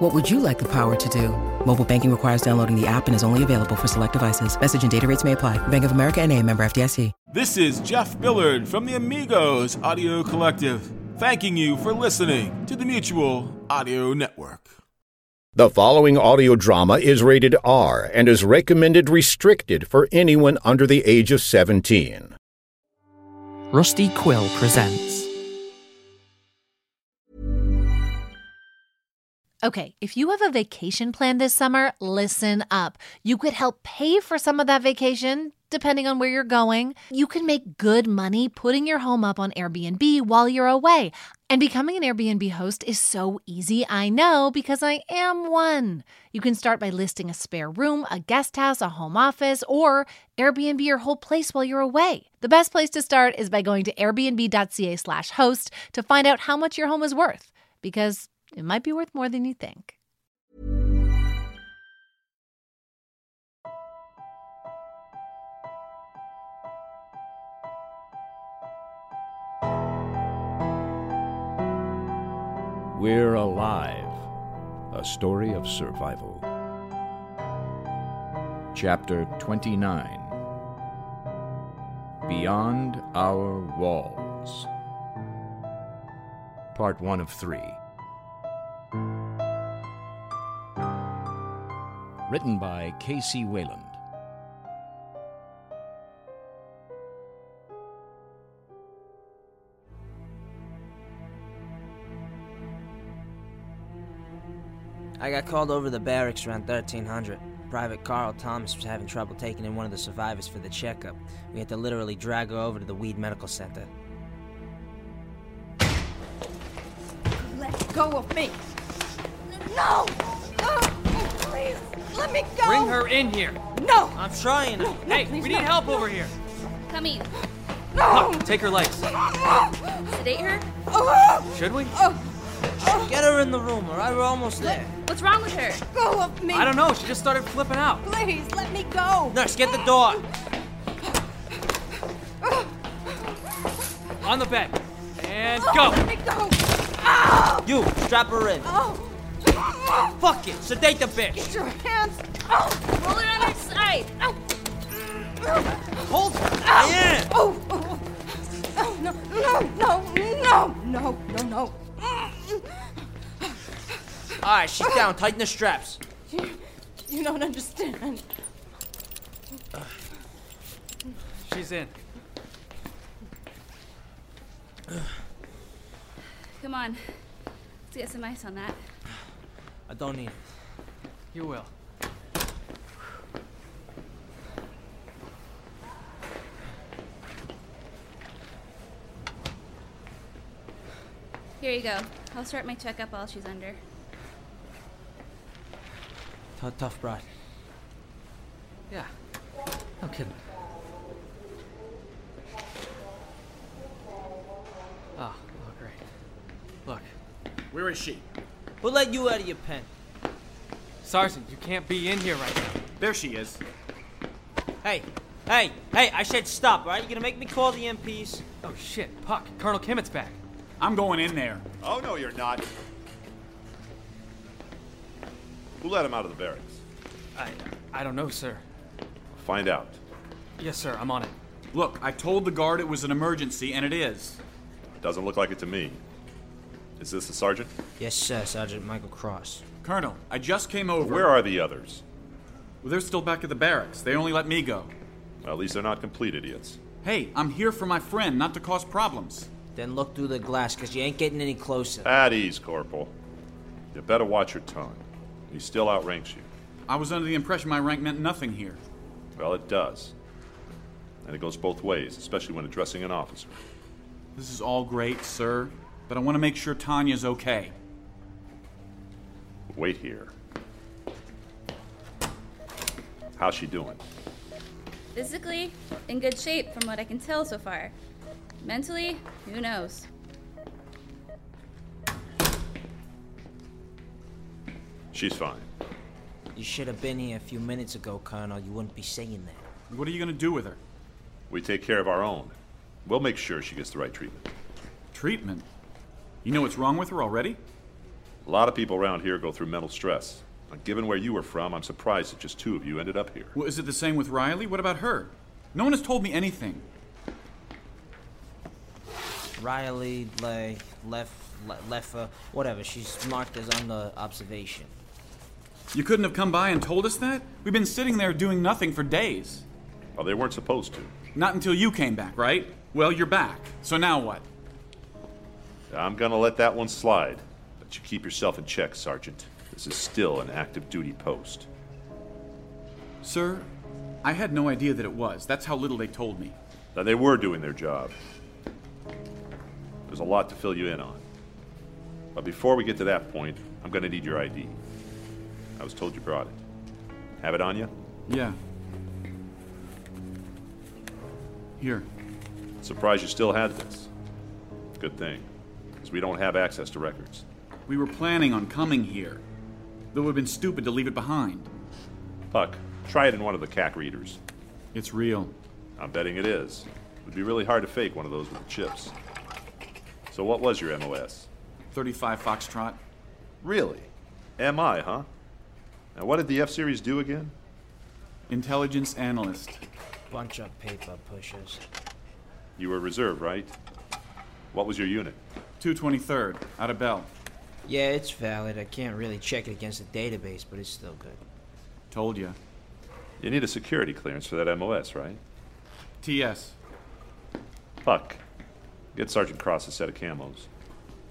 What would you like the power to do? Mobile banking requires downloading the app and is only available for select devices. Message and data rates may apply. Bank of America and a member FDIC. This is Jeff Billard from the Amigos Audio Collective, thanking you for listening to the Mutual Audio Network. The following audio drama is rated R and is recommended restricted for anyone under the age of 17. Rusty Quill presents. Okay, if you have a vacation plan this summer, listen up. You could help pay for some of that vacation, depending on where you're going. You can make good money putting your home up on Airbnb while you're away. And becoming an Airbnb host is so easy, I know, because I am one. You can start by listing a spare room, a guest house, a home office, or Airbnb your whole place while you're away. The best place to start is by going to airbnb.ca/slash host to find out how much your home is worth. Because it might be worth more than you think. We're Alive A Story of Survival. Chapter 29 Beyond Our Walls. Part 1 of 3. Written by K.C. Wayland. I got called over to the barracks around 1300. Private Carl Thomas was having trouble taking in one of the survivors for the checkup. We had to literally drag her over to the Weed Medical Center. Let go of me! No! Please, let me go! Bring her in here. No! I'm trying. No, Hey, please, we need no. help over here. Coming. No! Huck, take her legs. Sedate her? Oh, Should we? Uh, uh. Get her in the room, alright? We're almost there. What's wrong with her? go of me! I don't know. She just started flipping out. Please, let me go! Nurse, get the door. Uh. On the bed. And Oh, go. Let me go! Ow! You, strap her in. Oh! Fuck it, sedate the bitch. Get your hands! Oh! Roll her on her side. Hold her. I am. Oh, oh! oh. Oh, no, no, no, no, no, no, no. Alright, she's down. Tighten the straps. You, you don't understand. She's in. Come on. Let's get some ice on that. I don't need it. You will. Here you go. I'll start my checkup while she's under. Tough, tough broad. Yeah. No kidding. Oh, oh, great. Look, Where is she? Who let you out of your pen? Sergeant, you can't be in here right now. There she is. Hey, hey, hey, I said stop, right? You gonna make me call the MPs? Oh shit, Puck, Colonel Kimmett's back. I'm going in there. Oh, no, you're not. Who let him out of the barracks? I, I don't know, sir. Find out. Yes, sir, I'm on it. Look, I told the guard it was an emergency, and it is. Doesn't look like it to me. Is this the sergeant? Yes, sir, Sergeant Michael Cross. Colonel, I just came over. Where are the others? Well, they're still back at the barracks. They only let me go. Well, at least they're not complete idiots. Hey, I'm here for my friend, not to cause problems. Then look through the glass, cause you ain't getting any closer. At ease, Corporal. You better watch your tongue. He still outranks you. I was under the impression my rank meant nothing here. Well, it does. And it goes both ways, especially when addressing an officer. This is all great, sir, but I want to make sure Tanya's okay. Wait here. How's she doing? Physically, in good shape from what I can tell so far. Mentally, who knows? She's fine. You should have been here a few minutes ago, Colonel. You wouldn't be saying that. What are you gonna do with her? We take care of our own. We'll make sure she gets the right treatment. Treatment? You know what's wrong with her already? A lot of people around here go through mental stress. And given where you were from, I'm surprised that just two of you ended up here. Well, is it the same with Riley? What about her? No one has told me anything. Riley, Le, Lef, Le, Leffa, whatever. She's marked as under observation. You couldn't have come by and told us that? We've been sitting there doing nothing for days. Well, they weren't supposed to. Not until you came back, right? Well, you're back. So now what? I'm gonna let that one slide. But you keep yourself in check, Sergeant. This is still an active duty post. Sir, I had no idea that it was. That's how little they told me. Now, they were doing their job. There's a lot to fill you in on. But before we get to that point, I'm gonna need your ID. I was told you brought it. Have it on you? Yeah. Here. Surprised you still had this. Good thing. Because we don't have access to records. We were planning on coming here. Though it would have been stupid to leave it behind. Puck, try it in one of the CAC readers. It's real. I'm betting it is. It would be really hard to fake one of those with the chips. So what was your MOS? 35 Foxtrot. Really? MI, huh? Now what did the F series do again? Intelligence analyst. Bunch of paper pushers. You were reserve, right? What was your unit? 223rd, out of Bell. Yeah, it's valid. I can't really check it against the database, but it's still good. Told you. You need a security clearance for that MOS, right? TS. Fuck. Get Sergeant Cross a set of camos.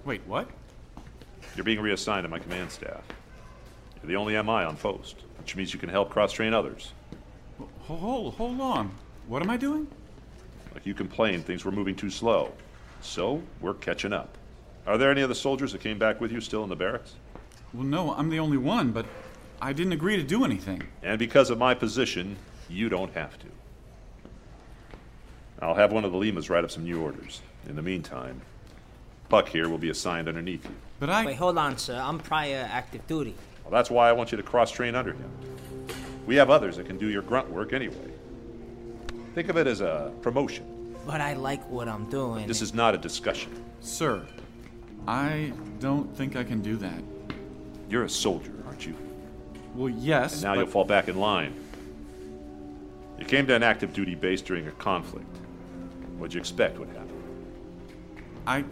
Wait, what? You're being reassigned to my command staff. You're the only MI on post, which means you can help cross train others. Hold, hold on. What am I doing? Like you complained things were moving too slow. So, we're catching up. Are there any other soldiers that came back with you still in the barracks? Well, no, I'm the only one, but I didn't agree to do anything. And because of my position, you don't have to. I'll have one of the Limas write up some new orders. In the meantime, Puck here will be assigned underneath you. But I. Wait, hold on, sir. I'm prior active duty. Well, that's why I want you to cross train under him. We have others that can do your grunt work anyway. Think of it as a promotion. But I like what I'm doing. This is not a discussion. Sir, I don't think I can do that. You're a soldier, aren't you? Well, yes. And now but... you'll fall back in line. You came to an active duty base during a conflict. What'd you expect would happen? I.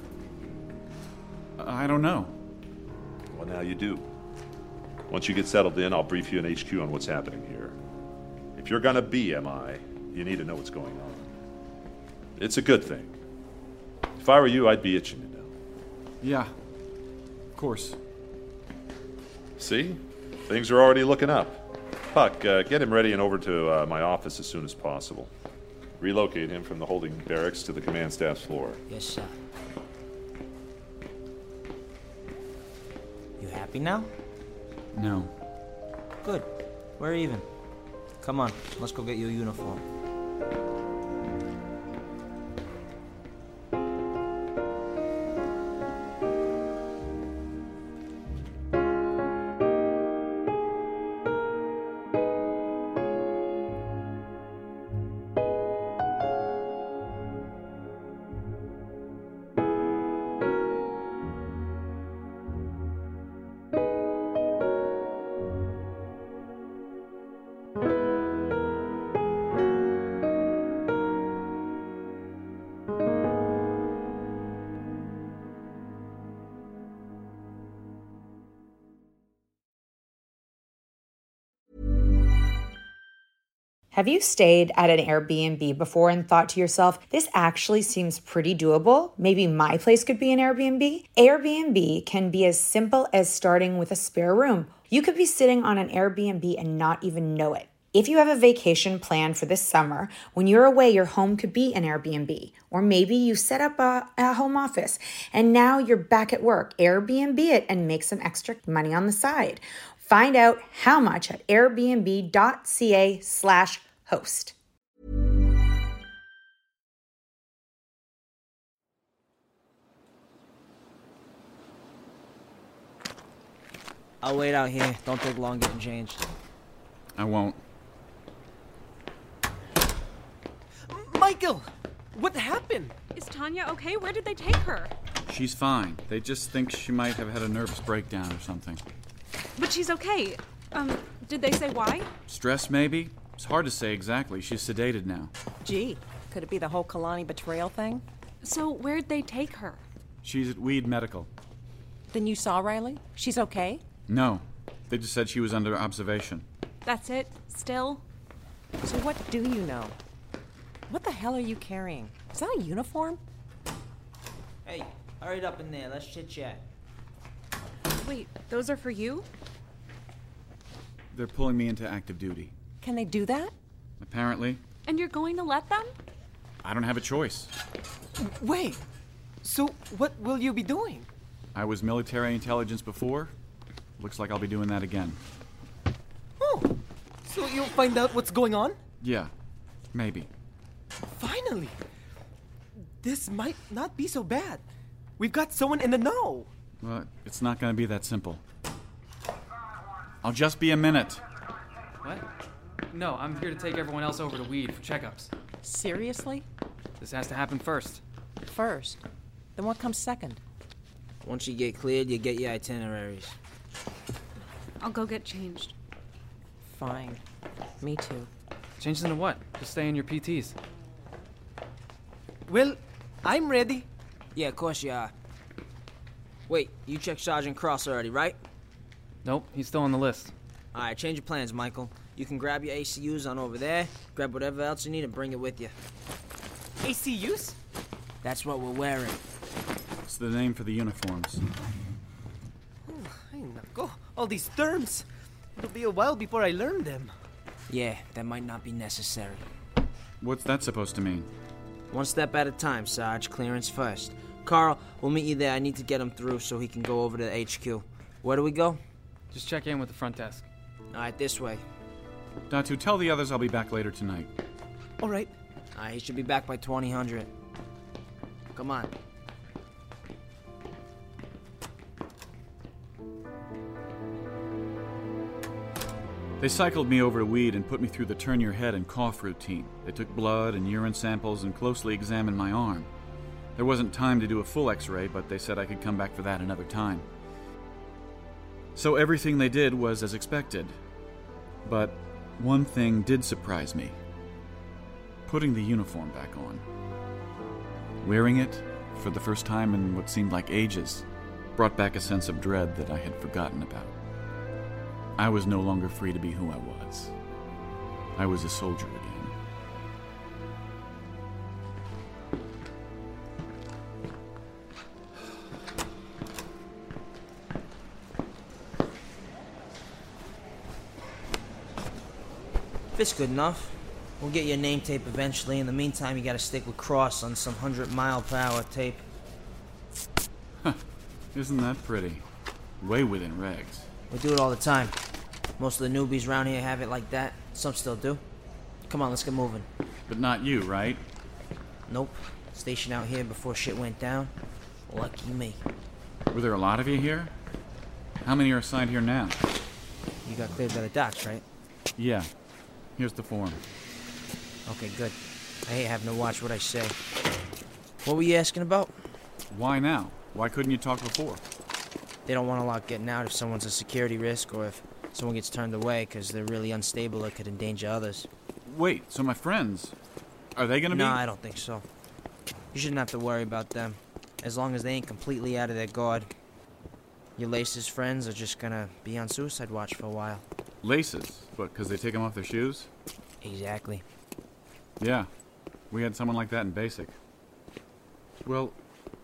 I don't know. Well, now you do. Once you get settled in, I'll brief you in HQ on what's happening here. If you're gonna be MI, you need to know what's going on. It's a good thing. If I were you, I'd be itching. Yeah, of course. See? Things are already looking up. Puck, uh, get him ready and over to uh, my office as soon as possible. Relocate him from the holding barracks to the command staff's floor. Yes, sir. You happy now? No. Good. We're even. Come on, let's go get your uniform. Have you stayed at an Airbnb before and thought to yourself, this actually seems pretty doable? Maybe my place could be an Airbnb? Airbnb can be as simple as starting with a spare room. You could be sitting on an Airbnb and not even know it. If you have a vacation planned for this summer, when you're away, your home could be an Airbnb. Or maybe you set up a, a, home office and now you're back at work. Airbnb it and make some extra money on the side. Find out how much at airbnb.ca slash host. I'll wait out here. Don't take long getting changed. I won't. Michael! What happened? Is Tanya okay? Where did they take her? She's fine. They just think she might have had a nervous breakdown or something. But she's okay. Um, did they say why? Stress, maybe? It's hard to say exactly. She's sedated now. Gee, could it be the whole Kalani betrayal thing? So, where'd they take her? She's at Weed Medical. Then you saw Riley? She's okay? No. They just said she was under observation. That's it? Still? So, what do you know? What the hell are you carrying? Is that a uniform? Hey, hurry it up in there. Let's chit chat. Wait, those are for you? They're pulling me into active duty. Can they do that? Apparently. And you're going to let them? I don't have a choice. Wait. So, what will you be doing? I was military intelligence before. Looks like I'll be doing that again. Oh, so you'll find out what's going on? Yeah, maybe. Finally! This might not be so bad. We've got someone in the know. Well, it's not going to be that simple. I'll just be a minute. What? No, I'm here to take everyone else over to Weed for checkups. Seriously? This has to happen first. First. Then what comes second? Once you get cleared, you get your itineraries. I'll go get changed. Fine. Me too. Changes into what? Just stay in your PTs. Well, I'm ready. Yeah, of course you are. Wait, you checked Sergeant Cross already, right? Nope, he's still on the list. Alright, change your plans, Michael. You can grab your ACUs on over there, grab whatever else you need, and bring it with you. ACUs? That's what we're wearing. It's the name for the uniforms. Ay, nako. All these terms. It'll be a while before I learn them. Yeah, that might not be necessary. What's that supposed to mean? One step at a time, Sarge. Clearance first. Carl, we'll meet you there. I need to get him through so he can go over to the HQ. Where do we go? Just check in with the front desk. Alright, this way. Datu, tell the others I'll be back later tonight. All right. I he should be back by 2000. Come on. They cycled me over to weed and put me through the turn your head and cough routine. They took blood and urine samples and closely examined my arm. There wasn't time to do a full x ray, but they said I could come back for that another time. So everything they did was as expected. But one thing did surprise me putting the uniform back on. Wearing it for the first time in what seemed like ages brought back a sense of dread that I had forgotten about. I was no longer free to be who I was. I was a soldier again. It's good enough, we'll get your name tape eventually. In the meantime, you gotta stick with Cross on some 100 mile per hour tape. Isn't that pretty? Way within regs. We do it all the time. Most of the newbies around here have it like that. Some still do. Come on, let's get moving. But not you, right? Nope. Stationed out here before shit went down. Lucky me. Were there a lot of you here? How many are assigned here now? You got cleared by the docks, right? Yeah. Here's the form. Okay, good. I hate having to watch what I say. What were you asking about? Why now? Why couldn't you talk before? They don't want a lot getting out if someone's a security risk or if someone gets turned away because they're really unstable or could endanger others. Wait, so my friends, are they gonna no, be? No, I don't think so. You shouldn't have to worry about them. As long as they ain't completely out of their guard. Your Lace's friends are just gonna be on suicide watch for a while. Laces? What, because they take them off their shoes? Exactly. Yeah. We had someone like that in basic. Well,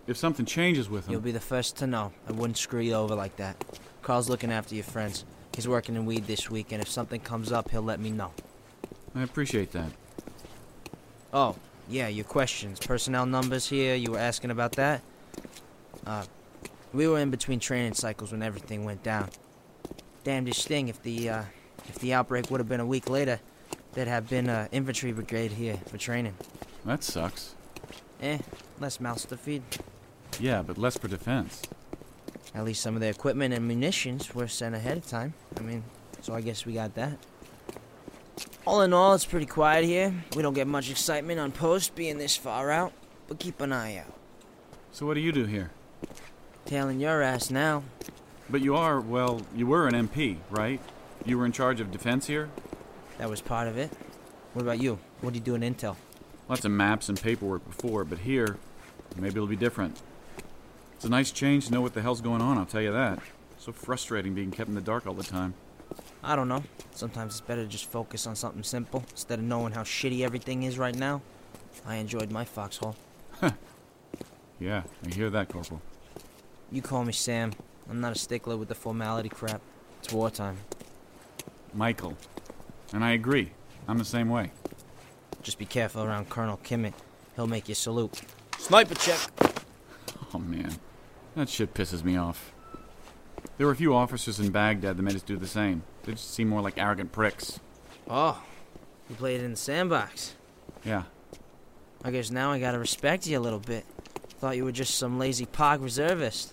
if something changes with them. You'll be the first to know. I wouldn't screw you over like that. Carl's looking after your friends. He's working in weed this week, and if something comes up, he'll let me know. I appreciate that. Oh, yeah, your questions. Personnel numbers here, you were asking about that? Uh, we were in between training cycles when everything went down. Damnedest thing, if the, uh, if the outbreak would have been a week later, there'd have been an infantry brigade here for training. That sucks. Eh, less mouths to feed. Yeah, but less for defense. At least some of the equipment and munitions were sent ahead of time. I mean, so I guess we got that. All in all, it's pretty quiet here. We don't get much excitement on post being this far out, but keep an eye out. So what do you do here? Tailing your ass now. But you are, well, you were an MP, right? You were in charge of defense here? That was part of it. What about you? What do you do in Intel? Lots of maps and paperwork before, but here, maybe it'll be different. It's a nice change to know what the hell's going on, I'll tell you that. So frustrating being kept in the dark all the time. I don't know. Sometimes it's better to just focus on something simple instead of knowing how shitty everything is right now. I enjoyed my foxhole. Yeah, I hear that, Corporal. You call me Sam. I'm not a stickler with the formality crap. It's wartime. Michael. And I agree. I'm the same way. Just be careful around Colonel Kimmett. He'll make you salute. Sniper check! Oh man, that shit pisses me off. There were a few officers in Baghdad that made us do the same. They just seem more like arrogant pricks. Oh, you played in the sandbox. Yeah. I guess now I gotta respect you a little bit. Thought you were just some lazy pog reservist.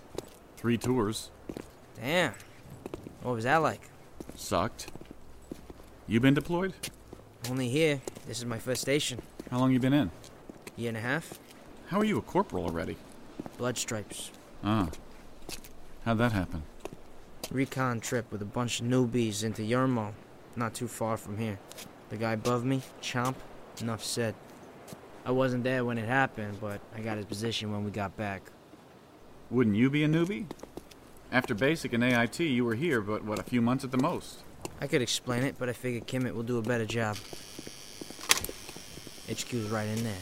Three tours. Damn. What was that like? Sucked. You been deployed? Only here. This is my first station. How long you been in? Year and a half. How are you a corporal already? Blood stripes. Ah. How'd that happen? Recon trip with a bunch of newbies into Yermo. Not too far from here. The guy above me, Chomp, enough said. I wasn't there when it happened, but I got his position when we got back. Wouldn't you be a newbie? After basic and AIT, you were here, but what, a few months at the most? I could explain it, but I figured Kimmett will do a better job. HQ's right in there.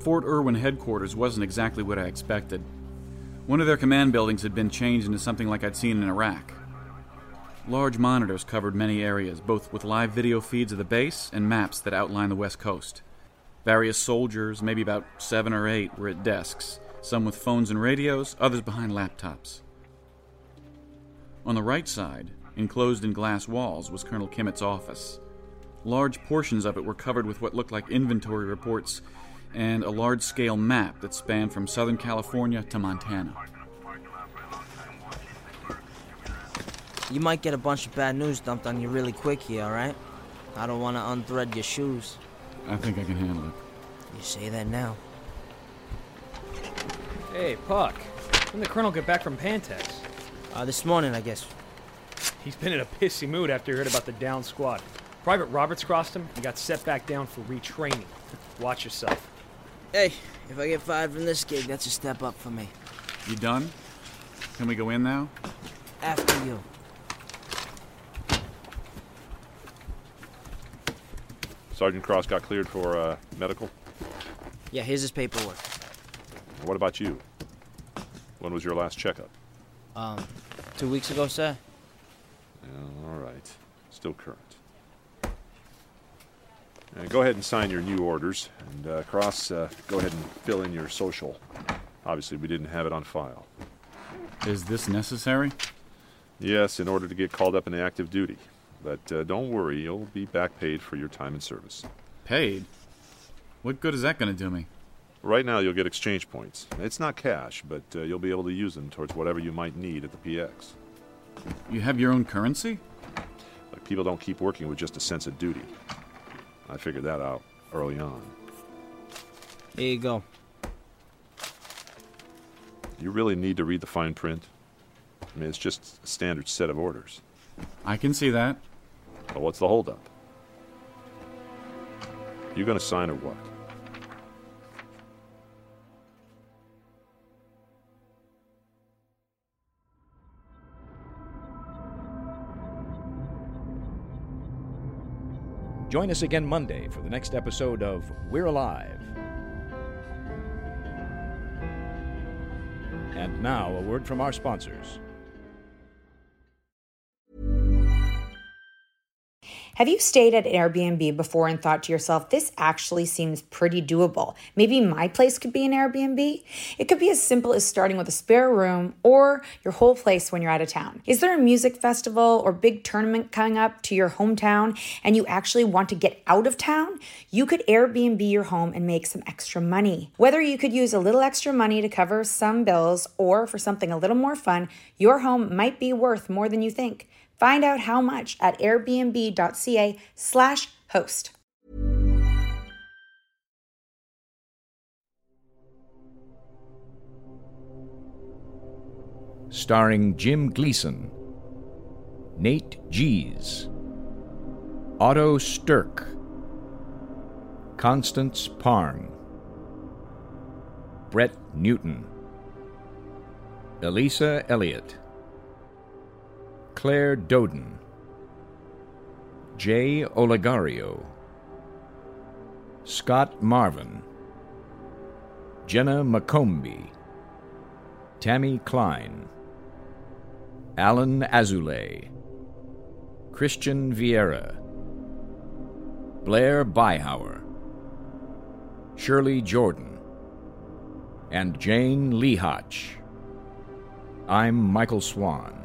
Fort Irwin headquarters wasn't exactly what I expected. One of their command buildings had been changed into something like I'd seen in Iraq. Large monitors covered many areas, both with live video feeds of the base and maps that outline the West Coast. Various soldiers, maybe about seven or eight, were at desks, some with phones and radios, others behind laptops. On the right side, enclosed in glass walls, was Colonel Kimmett's office. Large portions of it were covered with what looked like inventory reports and a large scale map that spanned from Southern California to Montana. You might get a bunch of bad news dumped on you really quick here, alright? I don't want to unthread your shoes. I think I can handle it. You say that now. Hey, Puck. When did the Colonel get back from Pantex? Uh, this morning, I guess. He's been in a pissy mood after he heard about the down squad. Private Roberts crossed him and got set back down for retraining. Watch yourself. Hey, if I get fired from this gig, that's a step up for me. You done? Can we go in now? After you. Sergeant Cross got cleared for uh, medical. Yeah, here's his paperwork. What about you? When was your last checkup? Um, two weeks ago, sir. Yeah, all right. Still current. Uh, go ahead and sign your new orders. And uh, Cross, uh, go ahead and fill in your social. Obviously, we didn't have it on file. Is this necessary? Yes, in order to get called up into active duty. But uh, don't worry, you'll be back paid for your time in service. Paid? What good is that going to do me? Right now, you'll get exchange points. It's not cash, but uh, you'll be able to use them towards whatever you might need at the PX. You have your own currency? Like, people don't keep working with just a sense of duty. I figured that out early on. Here you go. You really need to read the fine print. I mean, it's just a standard set of orders. I can see that. Well, what's the holdup? You gonna sign or what? Join us again Monday for the next episode of We're Alive. And now, a word from our sponsors. Have you stayed at Airbnb before and thought to yourself, this actually seems pretty doable? Maybe my place could be an Airbnb? It could be as simple as starting with a spare room or your whole place when you're out of town. Is there a music festival or big tournament coming up to your hometown and you actually want to get out of town? You could Airbnb your home and make some extra money. Whether you could use a little extra money to cover some bills or for something a little more fun, your home might be worth more than you think. Find out how much at airbnb.ca slash host. Starring Jim Gleason, Nate Gies, Otto Stirk, Constance Parn, Brett Newton, Elisa Elliott, Claire Doden, Jay Olegario, Scott Marvin, Jenna McCombie, Tammy Klein, Alan Azulay, Christian Vieira, Blair Byhauer, Shirley Jordan, and Jane Lehotch. I'm Michael Swan.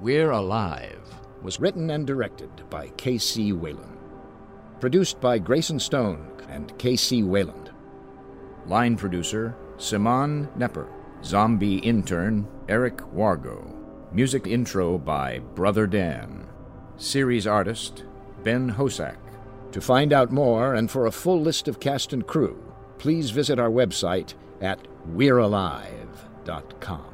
We're Alive was written and directed by K.C. Wayland. Produced by Grayson Stone and K.C. Wayland. Line producer Simon Nepper. Zombie intern Eric Wargo. Music intro by Brother Dan. Series artist Ben Hosak. To find out more and for a full list of cast and crew, please visit our website at we'realive.com.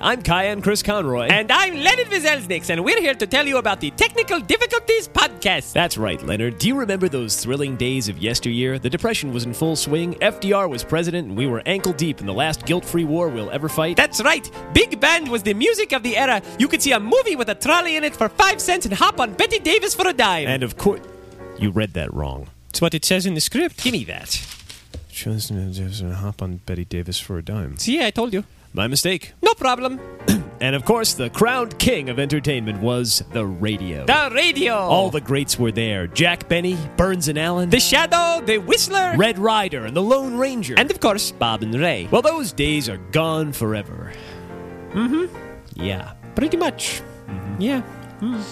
I'm Kyan Chris Conroy. And I'm Leonard Vizelznix, and we're here to tell you about the Teknikal Diffikulties Podcast. That's right, Leonard. Do you remember those thrilling days of yesteryear? The Depression was in full swing, FDR was president, and we were ankle deep in the last guilt free war we'll ever fight. That's right. Big band was the music of the era. You could see a movie with a trolley in it for five cents and hop on Bette Davis for a dime. And of course, you read that wrong. It's what it says in the script. Give me that. Hop on Bette Davis for a dime. See, I told you. My mistake. No problem. And of course, the crowned king of entertainment was the radio. The radio. All the greats were there Jack Benny, Burns and Allen, The Shadow, The Whistler, Red Ryder, and the Lone Ranger. and of course, Bob and Ray. well, those days are gone forever. Mm-hmm. Yeah. Pretty much. Yeah. Mm.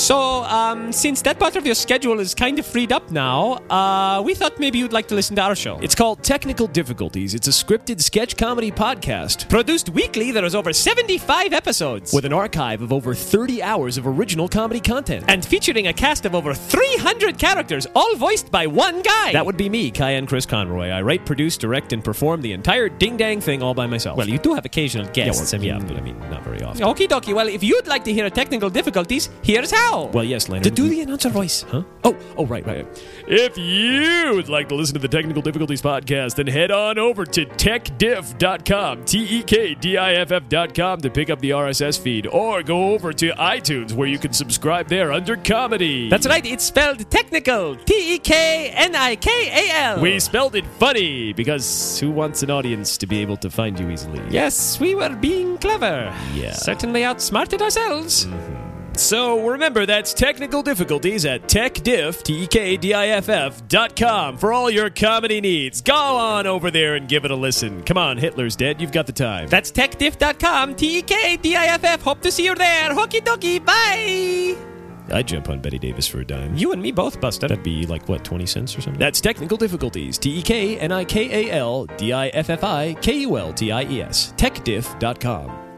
So, um, since that part of your schedule is kind of freed up now, uh, we thought maybe you'd like to listen to our show. It's called Teknikal Diffikulties. It's a scripted sketch comedy podcast produced weekly. There is over 75 episodes. with an archive of over 30 hours of original comedy content. and featuring a cast of over 300 characters, all voiced by one guy. That would be me, Kyan Chris Conroy. I write, produce, direct, and perform the entire ding dang thing all by myself. well, you do have occasional guests. yeah, well, I mean, yeah, but I mean, not very often. Okie dokie. Well, if you'd like to hear Teknikal Diffikulties, here's how. Well, yes, Leonard. To do the announcer voice. Huh? Oh, oh, right, right. If you would like to listen to the Teknikal Diffikulties podcast, then head on over to tekdiff.com, T E K D I F F.com to pick up the RSS feed, or go over to iTunes where you can subscribe there under comedy. That's right. It's spelled technical. T E K N I K A L. We spelled it funny because who wants an audience to be able to find you easily? Yes, we were being clever. Yeah. Certainly outsmarted ourselves. Mm-hmm. So remember, that's Teknikal Diffikulties at tekdiff, T-E-K-D-I-F-F dot com for all your comedy needs. Go on over there and give it a listen. Come on, Hitler's dead. You've got the time. That's tekdiff.com. T E K D I F F. Hope to see you there. Hooky dokie. Bye. I'd jump on Bette Davis for a dime. You and me both, Buster. That'd be like, what, 20 cents or something? That's Teknikal Diffikulties. T E K N I K A L D I F F I K U L T I E S. Tekdiff.com.